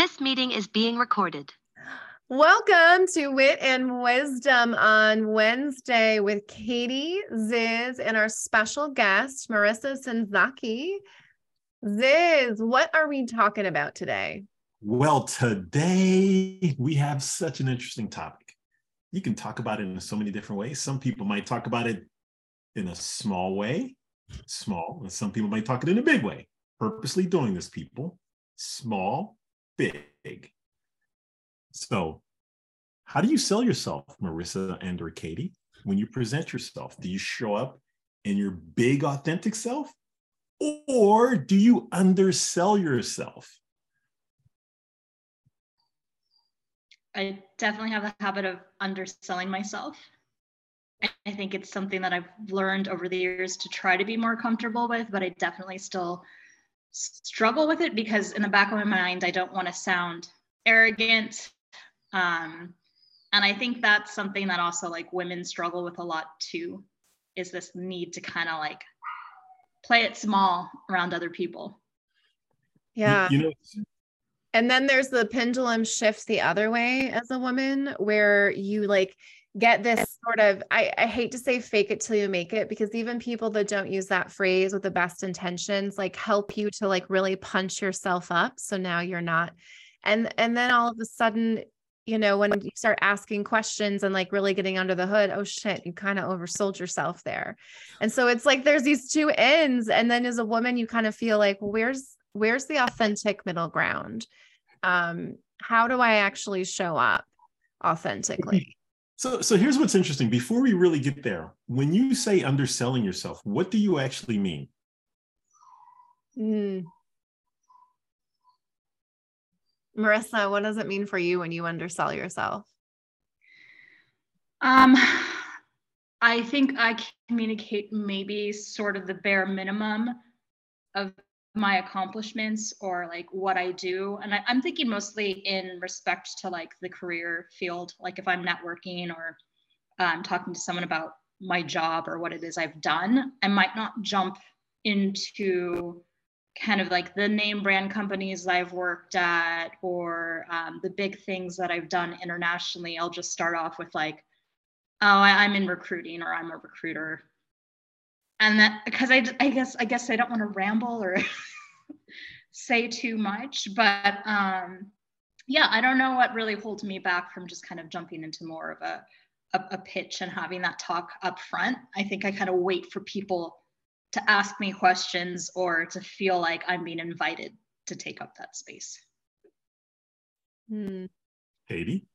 This meeting is being recorded. Welcome to Wit and Wisdom on Wednesday with Katie, Ziz, and our special guest, Marissa Senzaki. Ziz, what are we talking about today? Well, today we have such an interesting topic. You can talk about it in so many different ways. Some people might talk about it in a small way, small, and some people might talk it in a big way. Purposely doing this, people, small, big. So, how do you sell yourself, Marissa and or Katie, when you present yourself? Do you show up in your big, authentic self, or do you undersell yourself? I definitely have the habit of underselling myself. I think it's something that I've learned over the years to try to be more comfortable with, but I definitely still struggle with it because in the back of my mind, I don't want to sound arrogant. Um, and I think that's something that also like women struggle with a lot too, is this need to kind of like play it small around other people. Yeah. You, you know, and then there's the pendulum shifts the other way as a woman where you like get this sort of I, I hate to say fake it till you make it because even people that don't use that phrase with the best intentions like help you to like really punch yourself up so now you're not. And and then all of a sudden you know when you start asking questions and like really getting under the hood oh shit you kind of oversold yourself there. And so it's like there's these two ends and then as a woman you kind of feel like where's where's the authentic middle ground? Um how do i actually show up authentically so, so here's what's interesting. Before we really get there, when you say underselling yourself, what do you actually mean? Mm. Marissa, what does it mean for you when you undersell yourself? Um, I think I communicate maybe sort of the bare minimum of my accomplishments or like what I do. And I, am thinking mostly in respect to like the career field, like if I'm networking or um, talking to someone about my job or what it is I've done, I might not jump into kind of like the name brand companies I've worked at or um, the big things that I've done internationally. I'll just start off with like, oh, I, I'm in recruiting or I'm a recruiter and that because I, I guess I guess I don't want to ramble or say too much, but um, yeah, I don't know what really holds me back from just kind of jumping into more of a, a, a pitch and having that talk up front. I think I kind of wait for people to ask me questions or to feel like I'm being invited to take up that space. Hmm. Katie?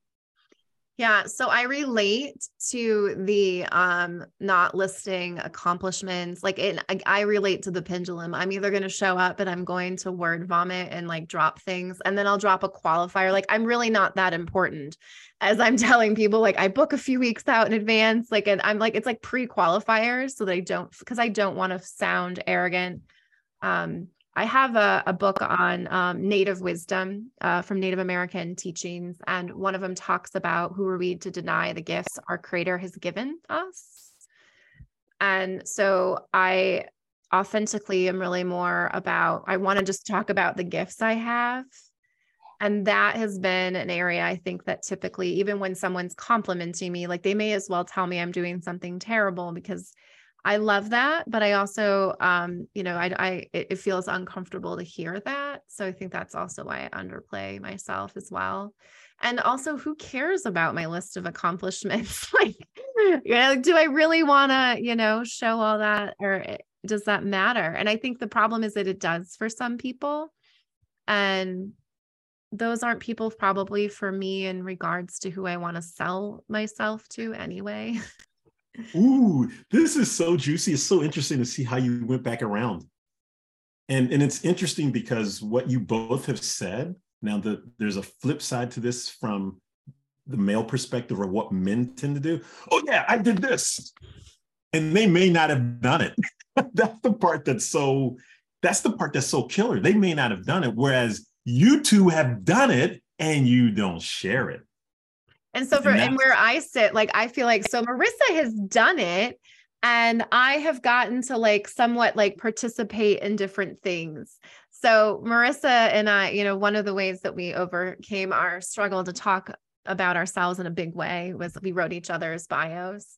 Yeah, so I relate to the um not listing accomplishments. Like it I, relate to the pendulum. I'm either going to show up and I'm going to word vomit and like drop things and then I'll drop a qualifier. Like I'm really not that important. As I'm telling people like I book a few weeks out in advance like and I'm like it's like pre-qualifiers so they don't cuz I don't want to sound arrogant. Um I have a, a book on um, Native wisdom uh, from Native American teachings, and one of them talks about who are we to deny the gifts our Creator has given us. And so I authentically am really more about, I want to just talk about the gifts I have. And that has been an area I think that typically, even when someone's complimenting me, like they may as well tell me I'm doing something terrible because I love that, but I also, um, you know, I, I, it feels uncomfortable to hear that. So I think that's also why I underplay myself as well. And also, who cares about my list of accomplishments? like, you know, do I really want to, you know, show all that or eh, does that matter? And I think the problem is that it does for some people. And those aren't people probably for me in regards to who I want to sell myself to anyway. Ooh, this is so juicy. It's so interesting to see how you went back around. And, and it's interesting because what you both have said, now the, there's a flip side to this from the male perspective or what men tend to do. Oh, yeah, I did this. And they may not have done it. that's the part that's so, that's the part that's so killer. They may not have done it. Whereas you two have done it and you don't share it. And so for and, and where I sit, like I feel like so Marissa has done it and I have gotten to like somewhat like participate in different things. so Marissa and I, you know, one of the ways that we overcame our struggle to talk about ourselves in a big way was we wrote each other's bios.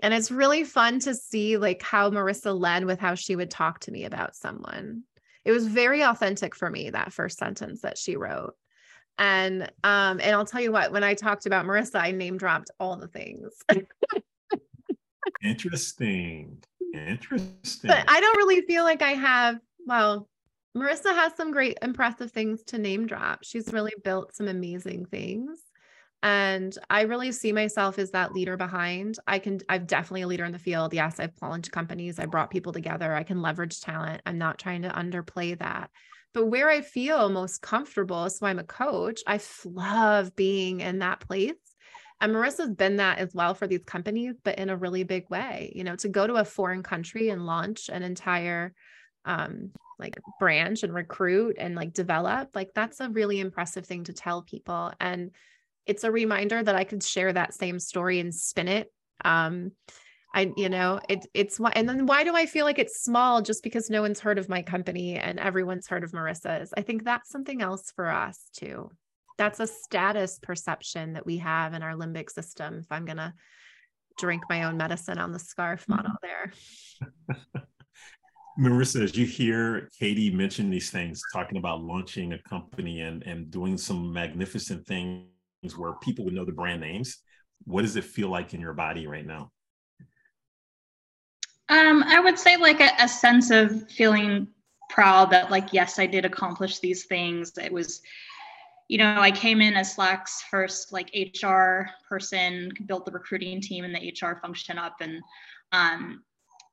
And it's really fun to see like how Marissa led with how she would talk to me about someone. It was very authentic for me that first sentence that she wrote. And um and I'll tell you what, when I talked about Marissa, I name dropped all the things. Interesting. Interesting. But I don't really feel like I have, well, Marissa has some great impressive things to name drop. She's really built some amazing things. And I really see myself as that leader behind. I can, I'm definitely a leader in the field. Yes, I've launched companies, I brought people together, I can leverage talent. I'm not trying to underplay that. But where I feel most comfortable, so I'm a coach, I love being in that place. And Marissa's been that as well for these companies, but in a really big way. You know, to go to a foreign country and launch an entire um like branch and recruit and like develop, like that's a really impressive thing to tell people. And it's a reminder that I could share that same story and spin it. Um, I, you know, it, it's why, and then why do I feel like it's small just because no one's heard of my company and everyone's heard of Marissa's? I think that's something else for us too. That's a status perception that we have in our limbic system. If I'm going to drink my own medicine on the scarf mm-hmm. model there. Marissa, as you hear Katie mention these things, talking about launching a company and, and doing some magnificent things where people would know the brand names. What does it feel like in your body right now? Um, I would say like a, a sense of feeling proud that like yes, I did accomplish these things. It was, you know, I came in as Slack's first like HR person, built the recruiting team and the HR function up, and um,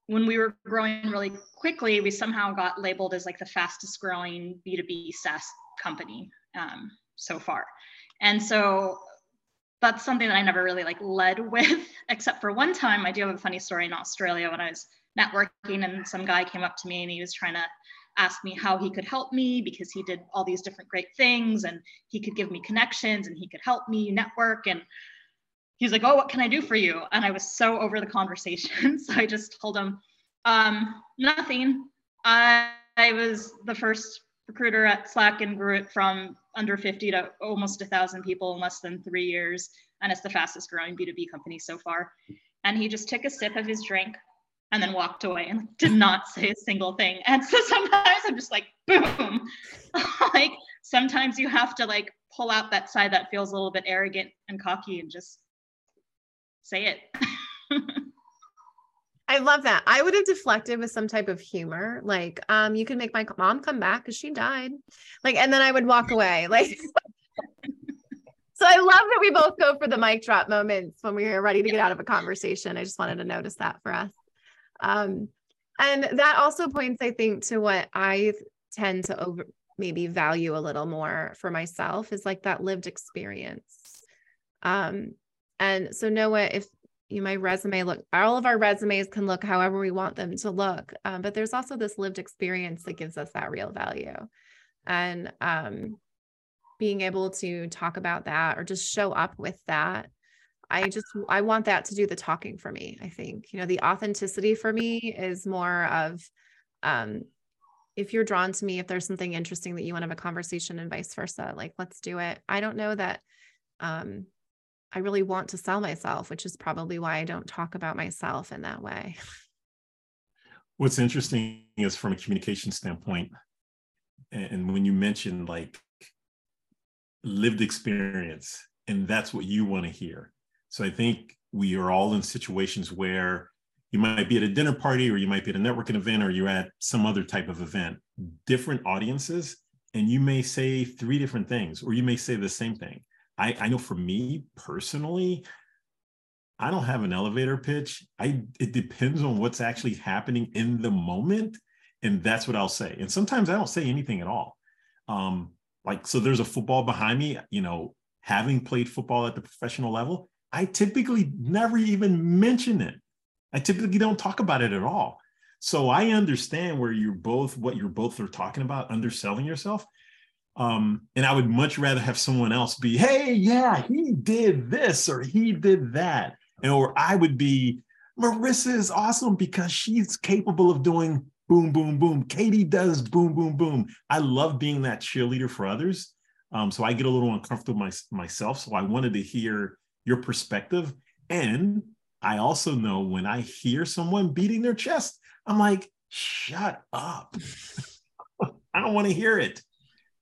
when we were growing really quickly, we somehow got labeled as like the fastest growing B2B SaaS company um, so far. And so that's something that I never really like led with, except for one time. I do have a funny story in Australia when I was networking and some guy came up to me and he was trying to ask me how he could help me because he did all these different great things and he could give me connections and he could help me network and he's like oh what can i do for you and i was so over the conversation so i just told him um, nothing I, I was the first recruiter at slack and grew it from under 50 to almost thousand people in less than three years. And it's the fastest growing B2B company so far. And he just took a sip of his drink and then walked away and did not say a single thing. And so sometimes I'm just like, boom. like sometimes you have to like pull out that side that feels a little bit arrogant and cocky and just say it. I love that. I would have deflected with some type of humor, like, um, you can make my mom come back because she died. Like, and then I would walk away. Like so I love that we both go for the mic drop moments when we are ready to get out of a conversation. I just wanted to notice that for us. Um, and that also points, I think, to what I tend to over maybe value a little more for myself is like that lived experience. Um, and so Noah, if you my resume look all of our resumes can look however we want them to look um, but there's also this lived experience that gives us that real value. And um, being able to talk about that or just show up with that i just i want that to do the talking for me i think. You know the authenticity for me is more of um, if you're drawn to me if there's something interesting that you want to have a conversation and vice versa like let's do it. I don't know that um, I really want to sell myself, which is probably why I don't talk about myself in that way. What's interesting is from a communication standpoint, and when you mentioned like lived experience, and that's what you want to hear. So I think we are all in situations where you might be at a dinner party or you might be at a networking event or you're at some other type of event, different audiences, and you may say three different things, or you may say the same thing. I, I know for me personally, I don't have an elevator pitch. I it depends on what's actually happening in the moment, and that's what I'll say. And sometimes I don't say anything at all. Um, like so, there's a football behind me. You know, having played football at the professional level, I typically never even mention it. I typically don't talk about it at all. So I understand where you're both what you're both are talking about, underselling yourself. Um, and I would much rather have someone else be, hey, yeah, he did this or he did that. And or I would be, Marissa is awesome because she's capable of doing boom, boom, boom. Katie does boom, boom, boom. I love being that cheerleader for others. Um, so I get a little uncomfortable my, myself. So I wanted to hear your perspective. And I also know when I hear someone beating their chest, I'm like, shut up. I don't want to hear it.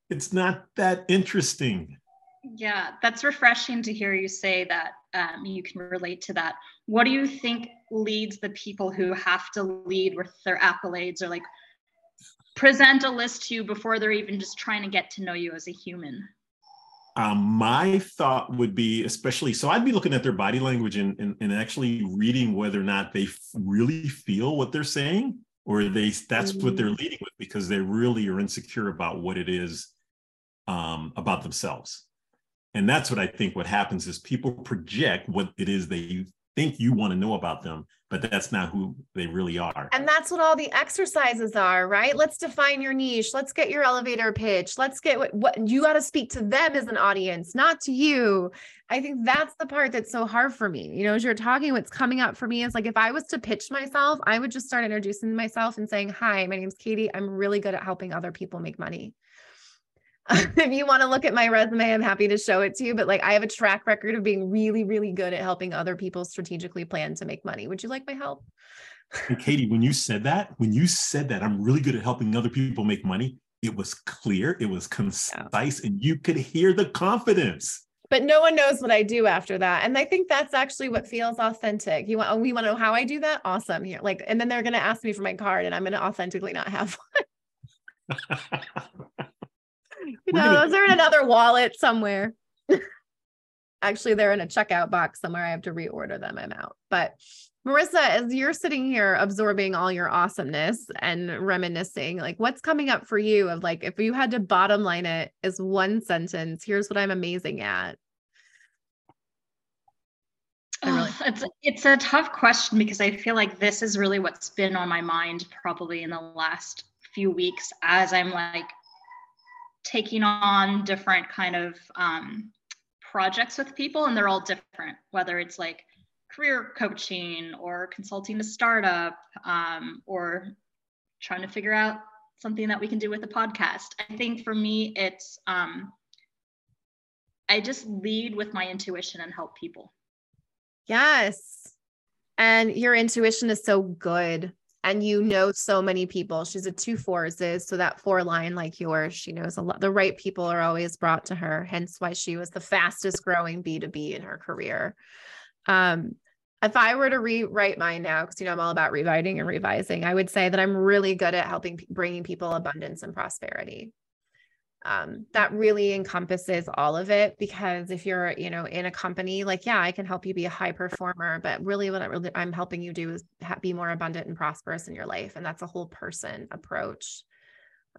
It's not that interesting. Yeah, that's refreshing to hear you say that um, you can relate to that. What do you think leads the people who have to lead with their accolades or like present a list to you before they're even just trying to get to know you as a human? Um, my thought would be, especially, so I'd be looking at their body language and, and, and actually reading whether or not they f- really feel what they're saying or they that's what they're mm. leading with because they really are insecure about what it is um, about themselves. And that's what I think what happens is people project what it is they think you want to know about them, but that's not who they really are. And that's what all the exercises are, right? Let's define your niche. Let's get your elevator pitch. Let's get what, what you got to speak to them as an audience, not to you. I think that's the part that's so hard for me. You know, as you're talking, what's coming up for me is like if I was to pitch myself, I would just start introducing myself and saying, Hi, my name's Katie. I'm really good at helping other people make money. if you want to look at my resume, I'm happy to show it to you. But like, I have a track record of being really, really good at helping other people strategically plan to make money. Would you like my help? and Katie, when you said that, when you said that, I'm really good at helping other people make money. It was clear, it was concise, yeah. and you could hear the confidence. But no one knows what I do after that. And I think that's actually what feels authentic. You want, oh, we want to know how I do that? Awesome. Here, like, and then they're going to ask me for my card, and I'm going to authentically not have one. you know, those are in another wallet somewhere. Actually, they're in a checkout box somewhere. I have to reorder them. I'm out. But Marissa, as you're sitting here absorbing all your awesomeness and reminiscing, like what's coming up for you of like, if you had to bottom line it as one sentence, here's what I'm amazing at. Really- oh, it's it's a tough question because I feel like this is really what's been on my mind probably in the last few weeks as I'm like taking on different kind of um, projects with people and they're all different whether it's like career coaching or consulting a startup um, or trying to figure out something that we can do with the podcast. I think for me it's um, i just lead with my intuition and help people. Yes. And your intuition is so good and you know so many people. She's a two forces, so that four line like yours, she knows a lot. The right people are always brought to her, hence why she was the fastest growing B2B in her career. Um, if I were to rewrite mine now, because you know I'm all about rewriting and revising, I would say that I'm really good at helping bringing people abundance and prosperity um, that really encompasses all of it because if you're you know in a company like yeah i can help you be a high performer but really what i'm helping you do is be more abundant and prosperous in your life and that's a whole person approach.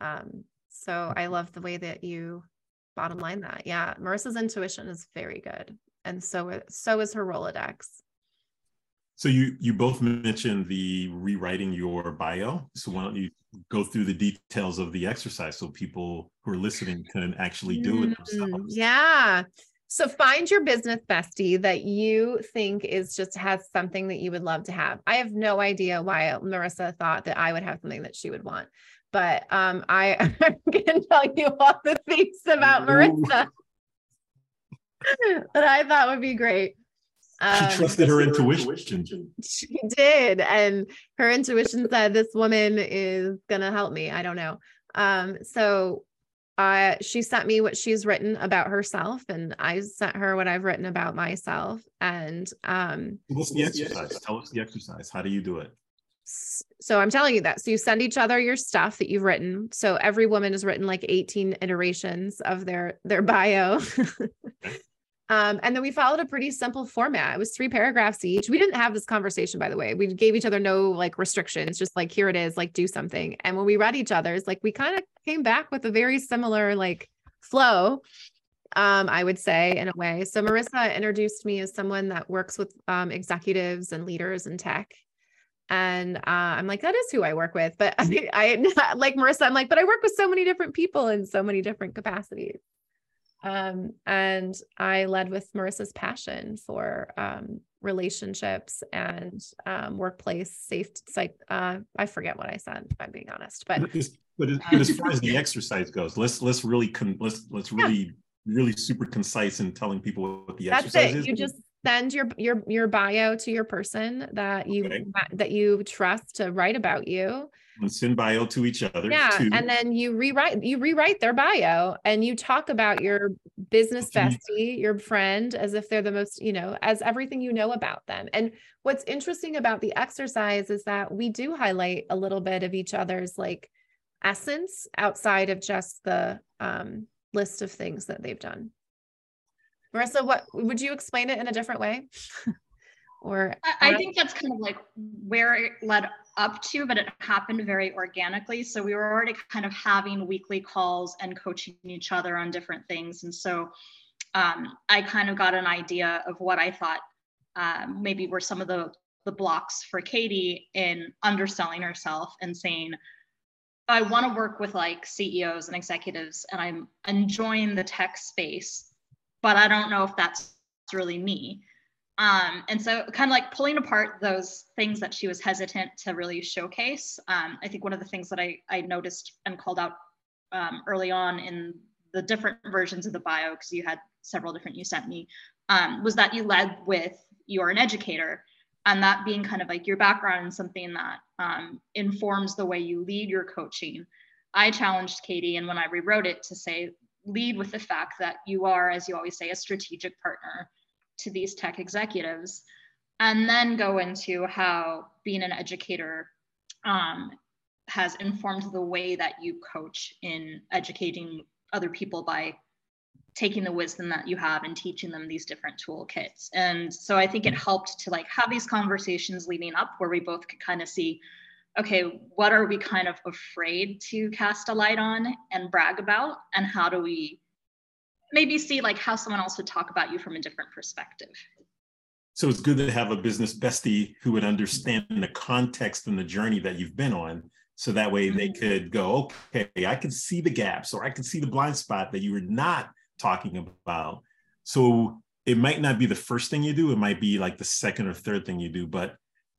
Um, so i love the way that you bottom line that. Yeah marissa's intuition is very good and so so is her rolodex so you you both mentioned the rewriting your bio. So why don't you go through the details of the exercise so people who are listening can actually do it themselves? Mm, yeah. So find your business bestie that you think is just has something that you would love to have. I have no idea why Marissa thought that I would have something that she would want, but um, I I'm gonna tell you all the things about Marissa that I thought would be great. Um, she trusted her intuition. She did. And her intuition said, this woman is going to help me. I don't know. Um, so uh, she sent me what she's written about herself, and I sent her what I've written about myself. And um, what's the exercise? Tell us the exercise. How do you do it? So I'm telling you that. So you send each other your stuff that you've written. So every woman has written like 18 iterations of their their bio. Um, and then we followed a pretty simple format. It was three paragraphs each. We didn't have this conversation, by the way. We gave each other no like restrictions, just like, here it is, like, do something. And when we read each other's, like, we kind of came back with a very similar like flow, um, I would say, in a way. So Marissa introduced me as someone that works with um, executives and leaders in tech. And uh, I'm like, that is who I work with. But I, I like Marissa, I'm like, but I work with so many different people in so many different capacities. Um, and I led with Marissa's passion for um, relationships and um, workplace safety. Like uh, I forget what I said. If I'm being honest, but but as, but as, but as far as the exercise goes, let's let's really con- let's let's really yeah. really super concise in telling people what the That's exercise it. is. You just send your your your bio to your person that you Okay. that you trust to write about you and send bio to each other. yeah too. and then you rewrite you rewrite their bio and you talk about your business bestie your friend as if they're the most you know as everything you know about them and what's interesting about the exercise is that we do highlight a little bit of each other's like essence outside of just the um, list of things that they've done marissa what would you explain it in a different way or I, I think that's kind of like where it led up to, but it happened very organically. So we were already kind of having weekly calls and coaching each other on different things. And so um, I kind of got an idea of what I thought um, maybe were some of the, the blocks for Katie in underselling herself and saying, I want to work with like CEOs and executives, and I'm enjoying the tech space, but I don't know if that's really me. Um, and so kind of like pulling apart those things that she was hesitant to really showcase. Um, I think one of the things that I, I noticed and called out um, early on in the different versions of the bio, because you had several different you sent me, um, was that you led with you're an educator. And that being kind of like your background and something that um, informs the way you lead your coaching. I challenged Katie, and when I rewrote it to say, lead with the fact that you are, as you always say, a strategic partner to these tech executives and then go into how being an educator um, has informed the way that you coach in educating other people by taking the wisdom that you have and teaching them these different toolkits and so i think it helped to like have these conversations leading up where we both could kind of see okay what are we kind of afraid to cast a light on and brag about and how do we maybe see like how someone else would talk about you from a different perspective. So it's good to have a business bestie who would understand the context and the journey that you've been on. So that way they Mm-hmm. could go, okay, I can see the gaps or I can see the blind spot that you were not talking about. So it might not be the first thing you do, it might be like the second or third thing you do. But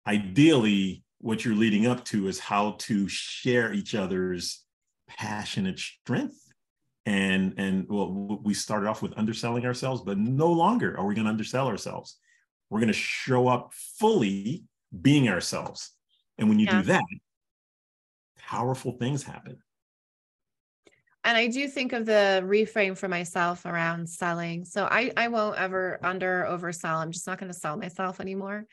ideally, what you're leading up to is how to share each other's passionate strength and and well we started off with underselling ourselves but no longer are we going to undersell ourselves we're going to show up fully being ourselves and when you Yeah. do that powerful things happen and I do think of the reframe for myself around selling. So I I won't ever under oversell. I'm just not going to sell myself anymore.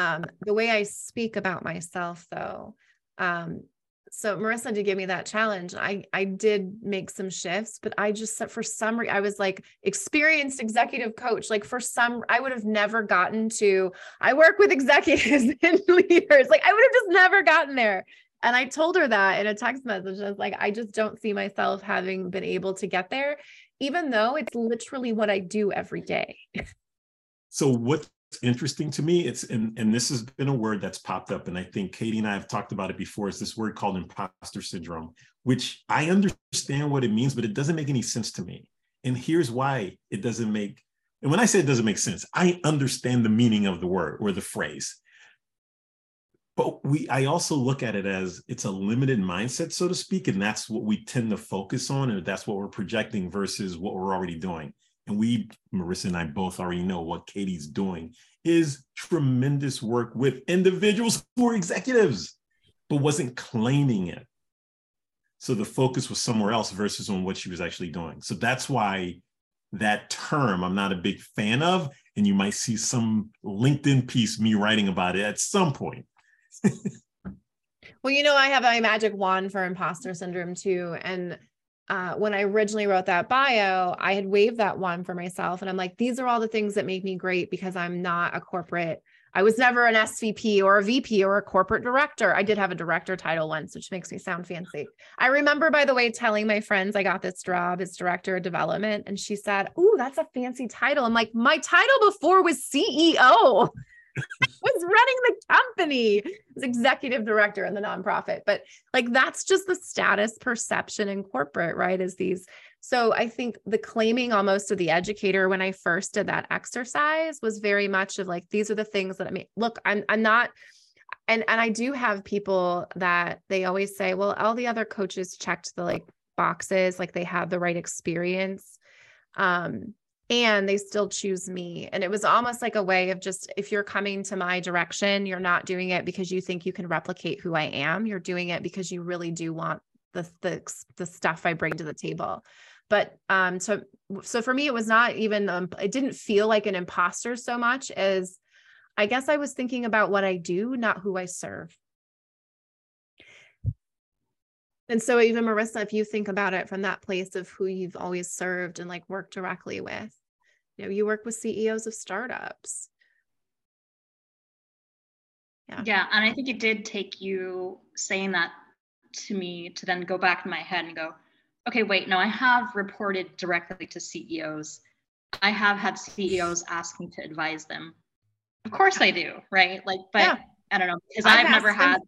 Um, the way I speak about myself, though, um, so Marissa did give me that challenge. I I did make some shifts, but I just said for some reason I was like experienced executive coach. Like for some, I would have never gotten to. I work with executives and leaders. Like I would have just never gotten there. And I told her that in a text message. I was like, I just don't see myself having been able to get there, even though it's literally what I do every day. so what's interesting to me it's and, and this has been a word that's popped up and i think katie and i have talked about it before is this word called imposter syndrome which i understand what it means but it doesn't make any sense to me. And here's why it doesn't make and when i say it doesn't make sense i understand the meaning of the word or the phrase. But we i also look at it as it's a limited mindset so to speak and that's what we tend to focus on and that's what we're projecting versus what we're already doing and we marissa and i both already know what katie's doing is tremendous work with individuals who are executives but wasn't claiming it so the focus was somewhere else versus on what she was actually doing so that's why that term i'm not a big fan of and you might see some linkedin piece me writing about it at some point Well, you know, I have a magic wand for imposter syndrome too. And uh, when I originally wrote that bio, I had waved that one for myself. And I'm like, these are all the things that make me great because I'm not a corporate. I was never an SVP or a VP or a corporate director. I did have a director title once, which makes me sound fancy. I remember, by the way, telling my friends I got this job as director of development. And she said, Oh, that's a fancy title. I'm like, my title before was CEO. Was running the company as executive director in the nonprofit. But like that's just the status perception in corporate, right? Is these So I think the claiming almost of the educator when I first did that exercise was very much of like, these are the things that I mean, look, I'm, I'm not, and, and I do have people that they always say, well, all the other coaches checked the like boxes, like they have the right experience. Um, and they still choose me. And it was almost like a way of just if you're coming to my direction, you're not doing it because you think you can replicate who I am. You're doing it because you really do want the the, the stuff I bring to the table. But um, so so for me, it was not even um, it didn't feel like an imposter so much as I guess I was thinking about what I do, not who I serve. And so even Marissa, if you think about it from that place of who you've always served and like worked directly with, you know, you work with CEOs of startups. Yeah. Yeah. And I think it did take you saying that to me to then go back in my head and go, okay, wait, no, I have reported directly to CEOs. I have had CEOs ask me to advise them. Of course I do, right? Like, but yeah. I don't know, because I've, I've never had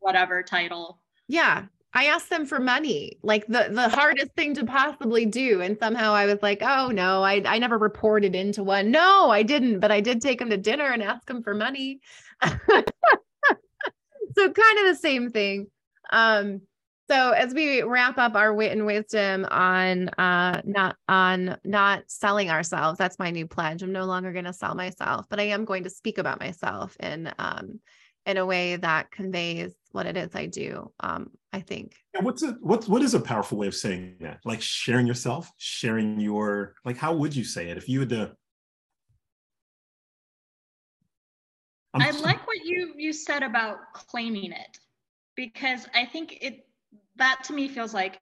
whatever title. Yeah. I asked them for money, like the the hardest thing to possibly do. And somehow I was like, oh no, I, I never reported into one. No, I didn't, but I did take them to dinner and ask them for money. so kind of the same thing. Um, so as we wrap up our wit and wisdom on uh not on not selling ourselves, that's my new pledge. I'm no longer going to sell myself, but I am going to speak about myself in um in a way that conveys what it is I do. Um, I think. Yeah, what's a what what is a powerful way of saying that? Like sharing yourself, sharing your like how would you say it if you had to I'm, I like what you you said about claiming it because I think it that to me feels like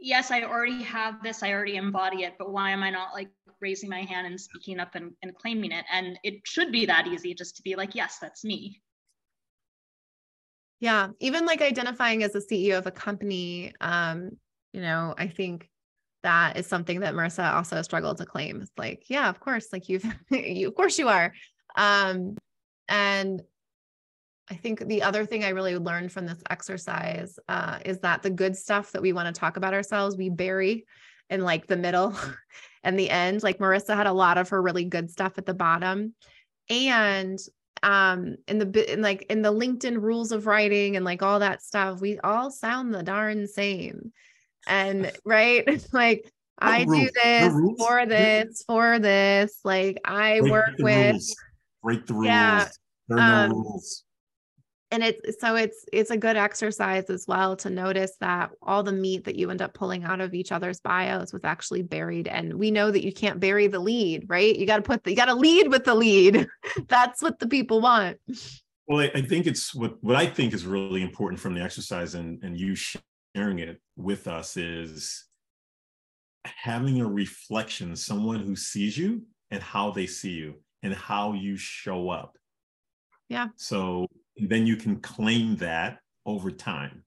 yes, I already have this, I already embody it, but why am I not like raising my hand and speaking up and, and claiming it? And it should be that easy just to be like, yes, that's me. Yeah, even like identifying as a CEO of a company, um, you know, I think that is something that Marissa also struggled to claim. It's like, yeah, of course, like you've, you, of course you are. Um, and I think the other thing I really learned from this exercise uh, is that the good stuff that we want to talk about ourselves, we bury in like the middle and the end. Like Marissa had a lot of her really good stuff at the bottom. And um in the in like in the linkedin rules of writing and like all that stuff we all sound the darn same. And right? Like i rules? do this for this for this. Like i break work with rules. break the rules. Yeah, um, rules and it's so it's it's a good exercise as well to notice that all the meat that you end up pulling out of each other's bios was actually buried and we know that you can't bury the lead right? You got to put the, you got to lead with the lead. That's what the people want. Well I, I, think it's what what i think is really important from the exercise and and you sharing it with us is having a reflection someone who sees you and how they see you and how you show up. Yeah. So then you can claim that over time.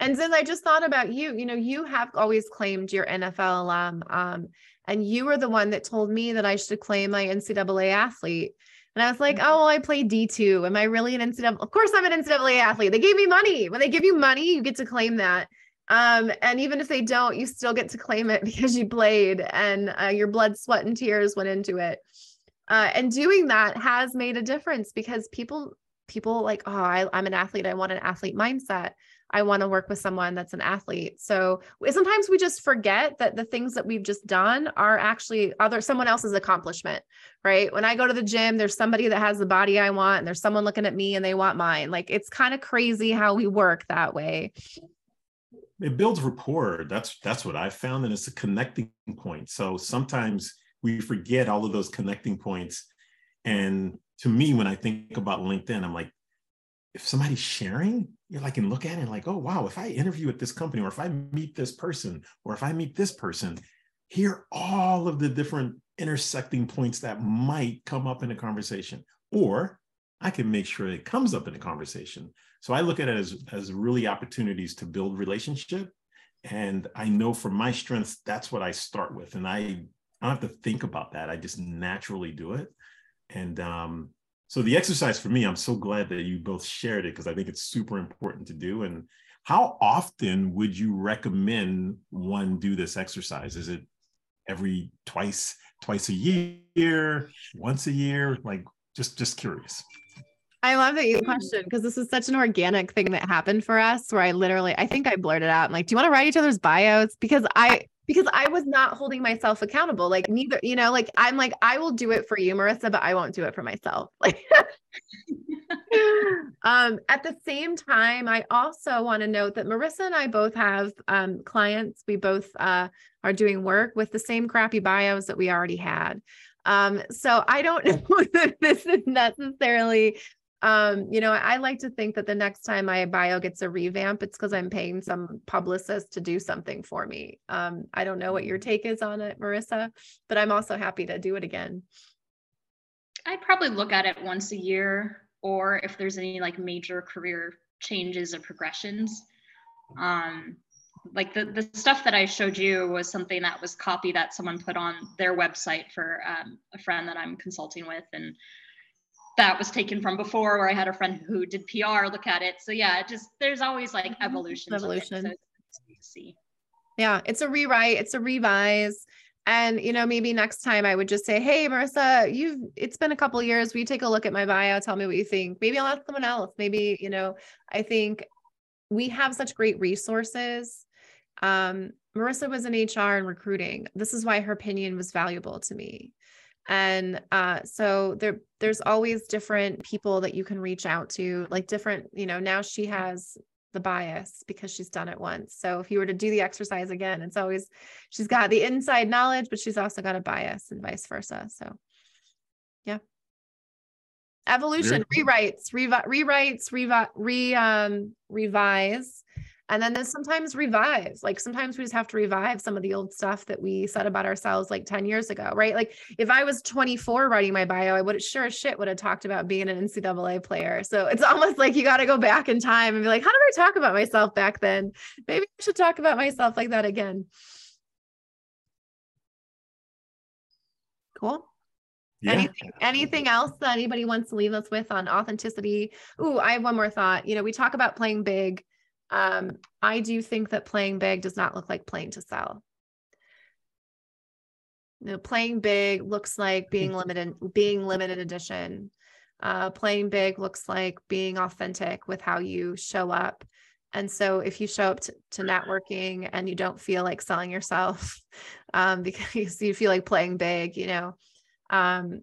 And then I just thought about you, you know, you have always claimed your NFL alum. Um, and you were the one that told me that I should claim my NCAA athlete. And I was like, mm-hmm. oh, well, I play D2. Am I really an NCAA? Of course, I'm an NCAA athlete. They gave me money. When they give you money, you get to claim that. Um, and even if they don't, you still get to claim it because you played and uh, your blood, sweat, and tears went into it. Uh, and doing that has made a difference because people people like, oh, I, I'm an athlete. I want an athlete mindset. I want to work with someone that's an athlete. So sometimes we just forget that the things that we've just done are actually other someone else's accomplishment, right? When I go to the gym, there's somebody that has the body I want, and there's someone looking at me and they want mine. Like it's kind of crazy how we work that way. It builds rapport. That's that's what I found, and it's a connecting point. So sometimes we forget all of those connecting points, and to me, when I think about LinkedIn, I'm like, if somebody's sharing, you're like, and look at it and like, oh, wow, if I interview at this company or if I meet this person or if I meet this person, here all of the different intersecting points that might come up in a conversation. Or I can make sure it comes up in a conversation. So I look at it as, as really opportunities to build relationship. And I know for my strengths, that's what I start with. And I, I don't have to think about that. I just naturally do it. And um, so the exercise for me, I'm so glad that you both shared it because I think it's super important to do. And How often would you recommend one do this exercise? Is it every twice, twice a year, once a year? Like just just curious. I love that you questioned because this is such an organic thing that happened for us where I literally I think I blurted out, like, do you want to write each other's bios? Because I because I was not holding myself accountable. Like neither, you know, like I'm like, I will do it for you, Marissa, but I won't do it for myself. Like um at the same time, I also want to note that Marissa and I both have um clients. We both uh are doing work with the same crappy bios that we already had. Um, so I don't know that this is necessarily um, you know, I like to think that the next time my bio gets a revamp, it's because I'm paying some publicist to do something for me. Um, I don't know what your take is on it, Marissa, but I'm also happy to do it again. I'd probably look at it once a year, or if there's any like major career changes or progressions. Um, like the, the stuff that I showed you was something that was copy that someone put on their website for um, a friend that I'm consulting with. And that was taken from before where I had a friend who did PR look at it. So yeah, it just there's always like mm-hmm. evolution. Evolution. It, so see. Yeah, it's a rewrite, it's a revise. And you know, maybe next time I would just say, "Hey, Marissa, you've it's been a couple years. Will you take a look at my bio? Tell me what you think." Maybe I'll ask someone else. Maybe you know, I think we have such great resources. Um, Marissa was in HR and recruiting. This is why her opinion was valuable to me and uh, so there there's always different people that you can reach out to like different you know now she has the bias because she's done it once. So if you were to do the exercise again it's always she's got the inside knowledge but she's also got a bias and vice versa. So yeah. Evolution rewrites revi- rewrites revi- re um revise and then there's sometimes revives. Like sometimes we just have to revive some of the old stuff that we said about ourselves like 10 years ago, right? Like if I was 24 writing my bio, I would sure as shit would have talked about being an NCAA player. So it's almost like you got to go back in time and be like, how did I talk about myself back then? Maybe I should talk about myself like that again. Cool. Yeah. Anything, anything else that anybody wants to leave us with on authenticity? Ooh, I have one more thought. You know, we talk about playing big um, I do think that playing big does not look like playing to sell. You know, playing big looks like being limited, being limited edition. Uh, playing big looks like being authentic with how you show up. And so if you show up to, to networking and you don't feel like selling yourself um, because you feel like playing big, you know, um,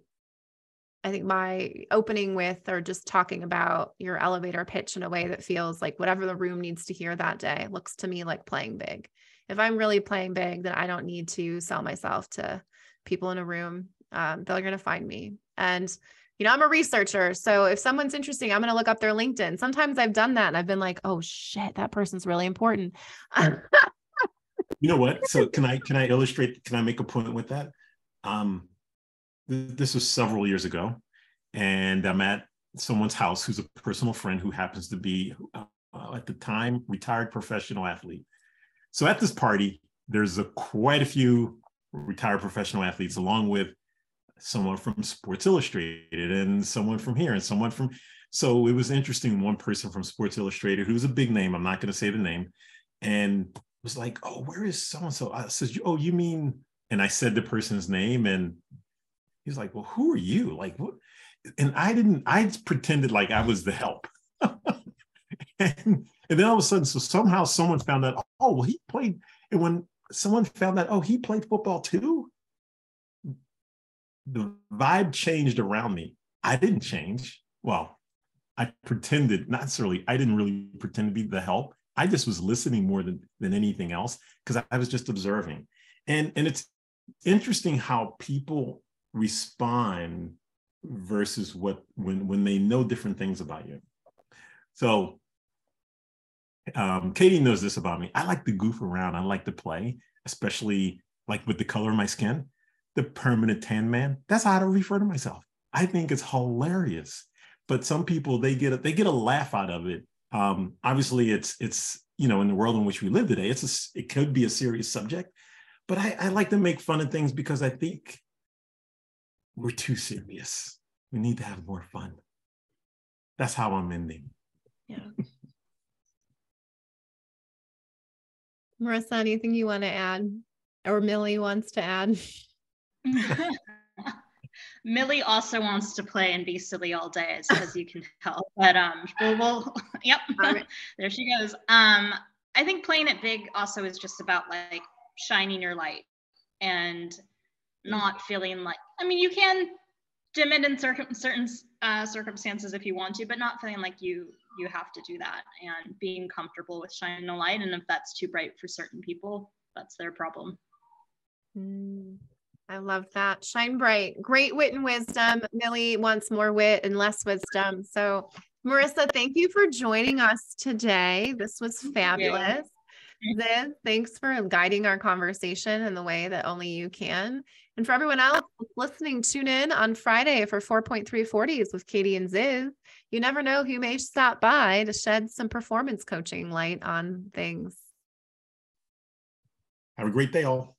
I think my opening with or just talking about your elevator pitch in a way that feels like whatever the room needs to hear that day looks to me like playing big. If I'm really playing big, then I don't need to sell myself to people in a room. Um, they're going to find me. And, you know, I'm a researcher. So if someone's interesting, I'm going to look up their LinkedIn. Sometimes I've done that and I've been like, oh shit, that person's really important. you know what? So can I, can I illustrate, can I make a point with that? Um, this was several years ago, and I'm at someone's house who's a personal friend who happens to be, uh, at the time, retired professional athlete. So at this party, there's a, quite a few retired professional athletes, along with someone from Sports Illustrated and someone from here and someone from. So it was interesting. One person from Sports Illustrated, who's a big name, I'm not going to say the name, and was like, "Oh, where is so and so?" I says, "Oh, you mean?" And I said the person's name, and He's like, well, who are you? Like, what? And I didn't, I pretended like I was the help. and, and then all of a sudden, so somehow someone found out, oh, well, he played. And when someone found out, oh, he played football too, the vibe changed around me. I didn't change. Well, I pretended, not necessarily, I didn't really pretend to be the help. I just was listening more than, than anything else because I, I was just observing. And, and it's interesting how people respond versus what when when they know different things about you. So um, Katie knows this about me. I like to goof around. I like to play, especially like with the color of my skin. The permanent tan man. That's how I refer to myself. I think it's hilarious. But some people they get a, they get a laugh out of it. Um, obviously, it's it's you know in the world in which we live today, it's a, it could be a serious subject. But I, I like to make fun of things because I think we're too serious. We need to have more fun. That's how I'm ending. Yeah. Marissa, anything you want to add or Millie wants to add? Millie also wants to play and be silly all day, as, as you can tell. But um, we'll, we'll yep, there she goes. Um, I think playing it big also is just about like shining your light and not feeling like. I mean, you can dim it in circum- certain uh, circumstances if you want to, but not feeling like you you have to do that and being comfortable with shining a light. And if that's too bright for certain people, that's their problem. Mm, I love that. Shine bright. Great wit and wisdom. Millie wants more wit and less wisdom. So, Marissa, thank you for joining us today. This was fabulous. Ziz, thanks for guiding our conversation in the way that only you can. And for everyone else listening, tune in on Friday for 4.340s with Katie and Ziz. You never know who may stop by to shed some performance coaching light on things. Have a great day, all.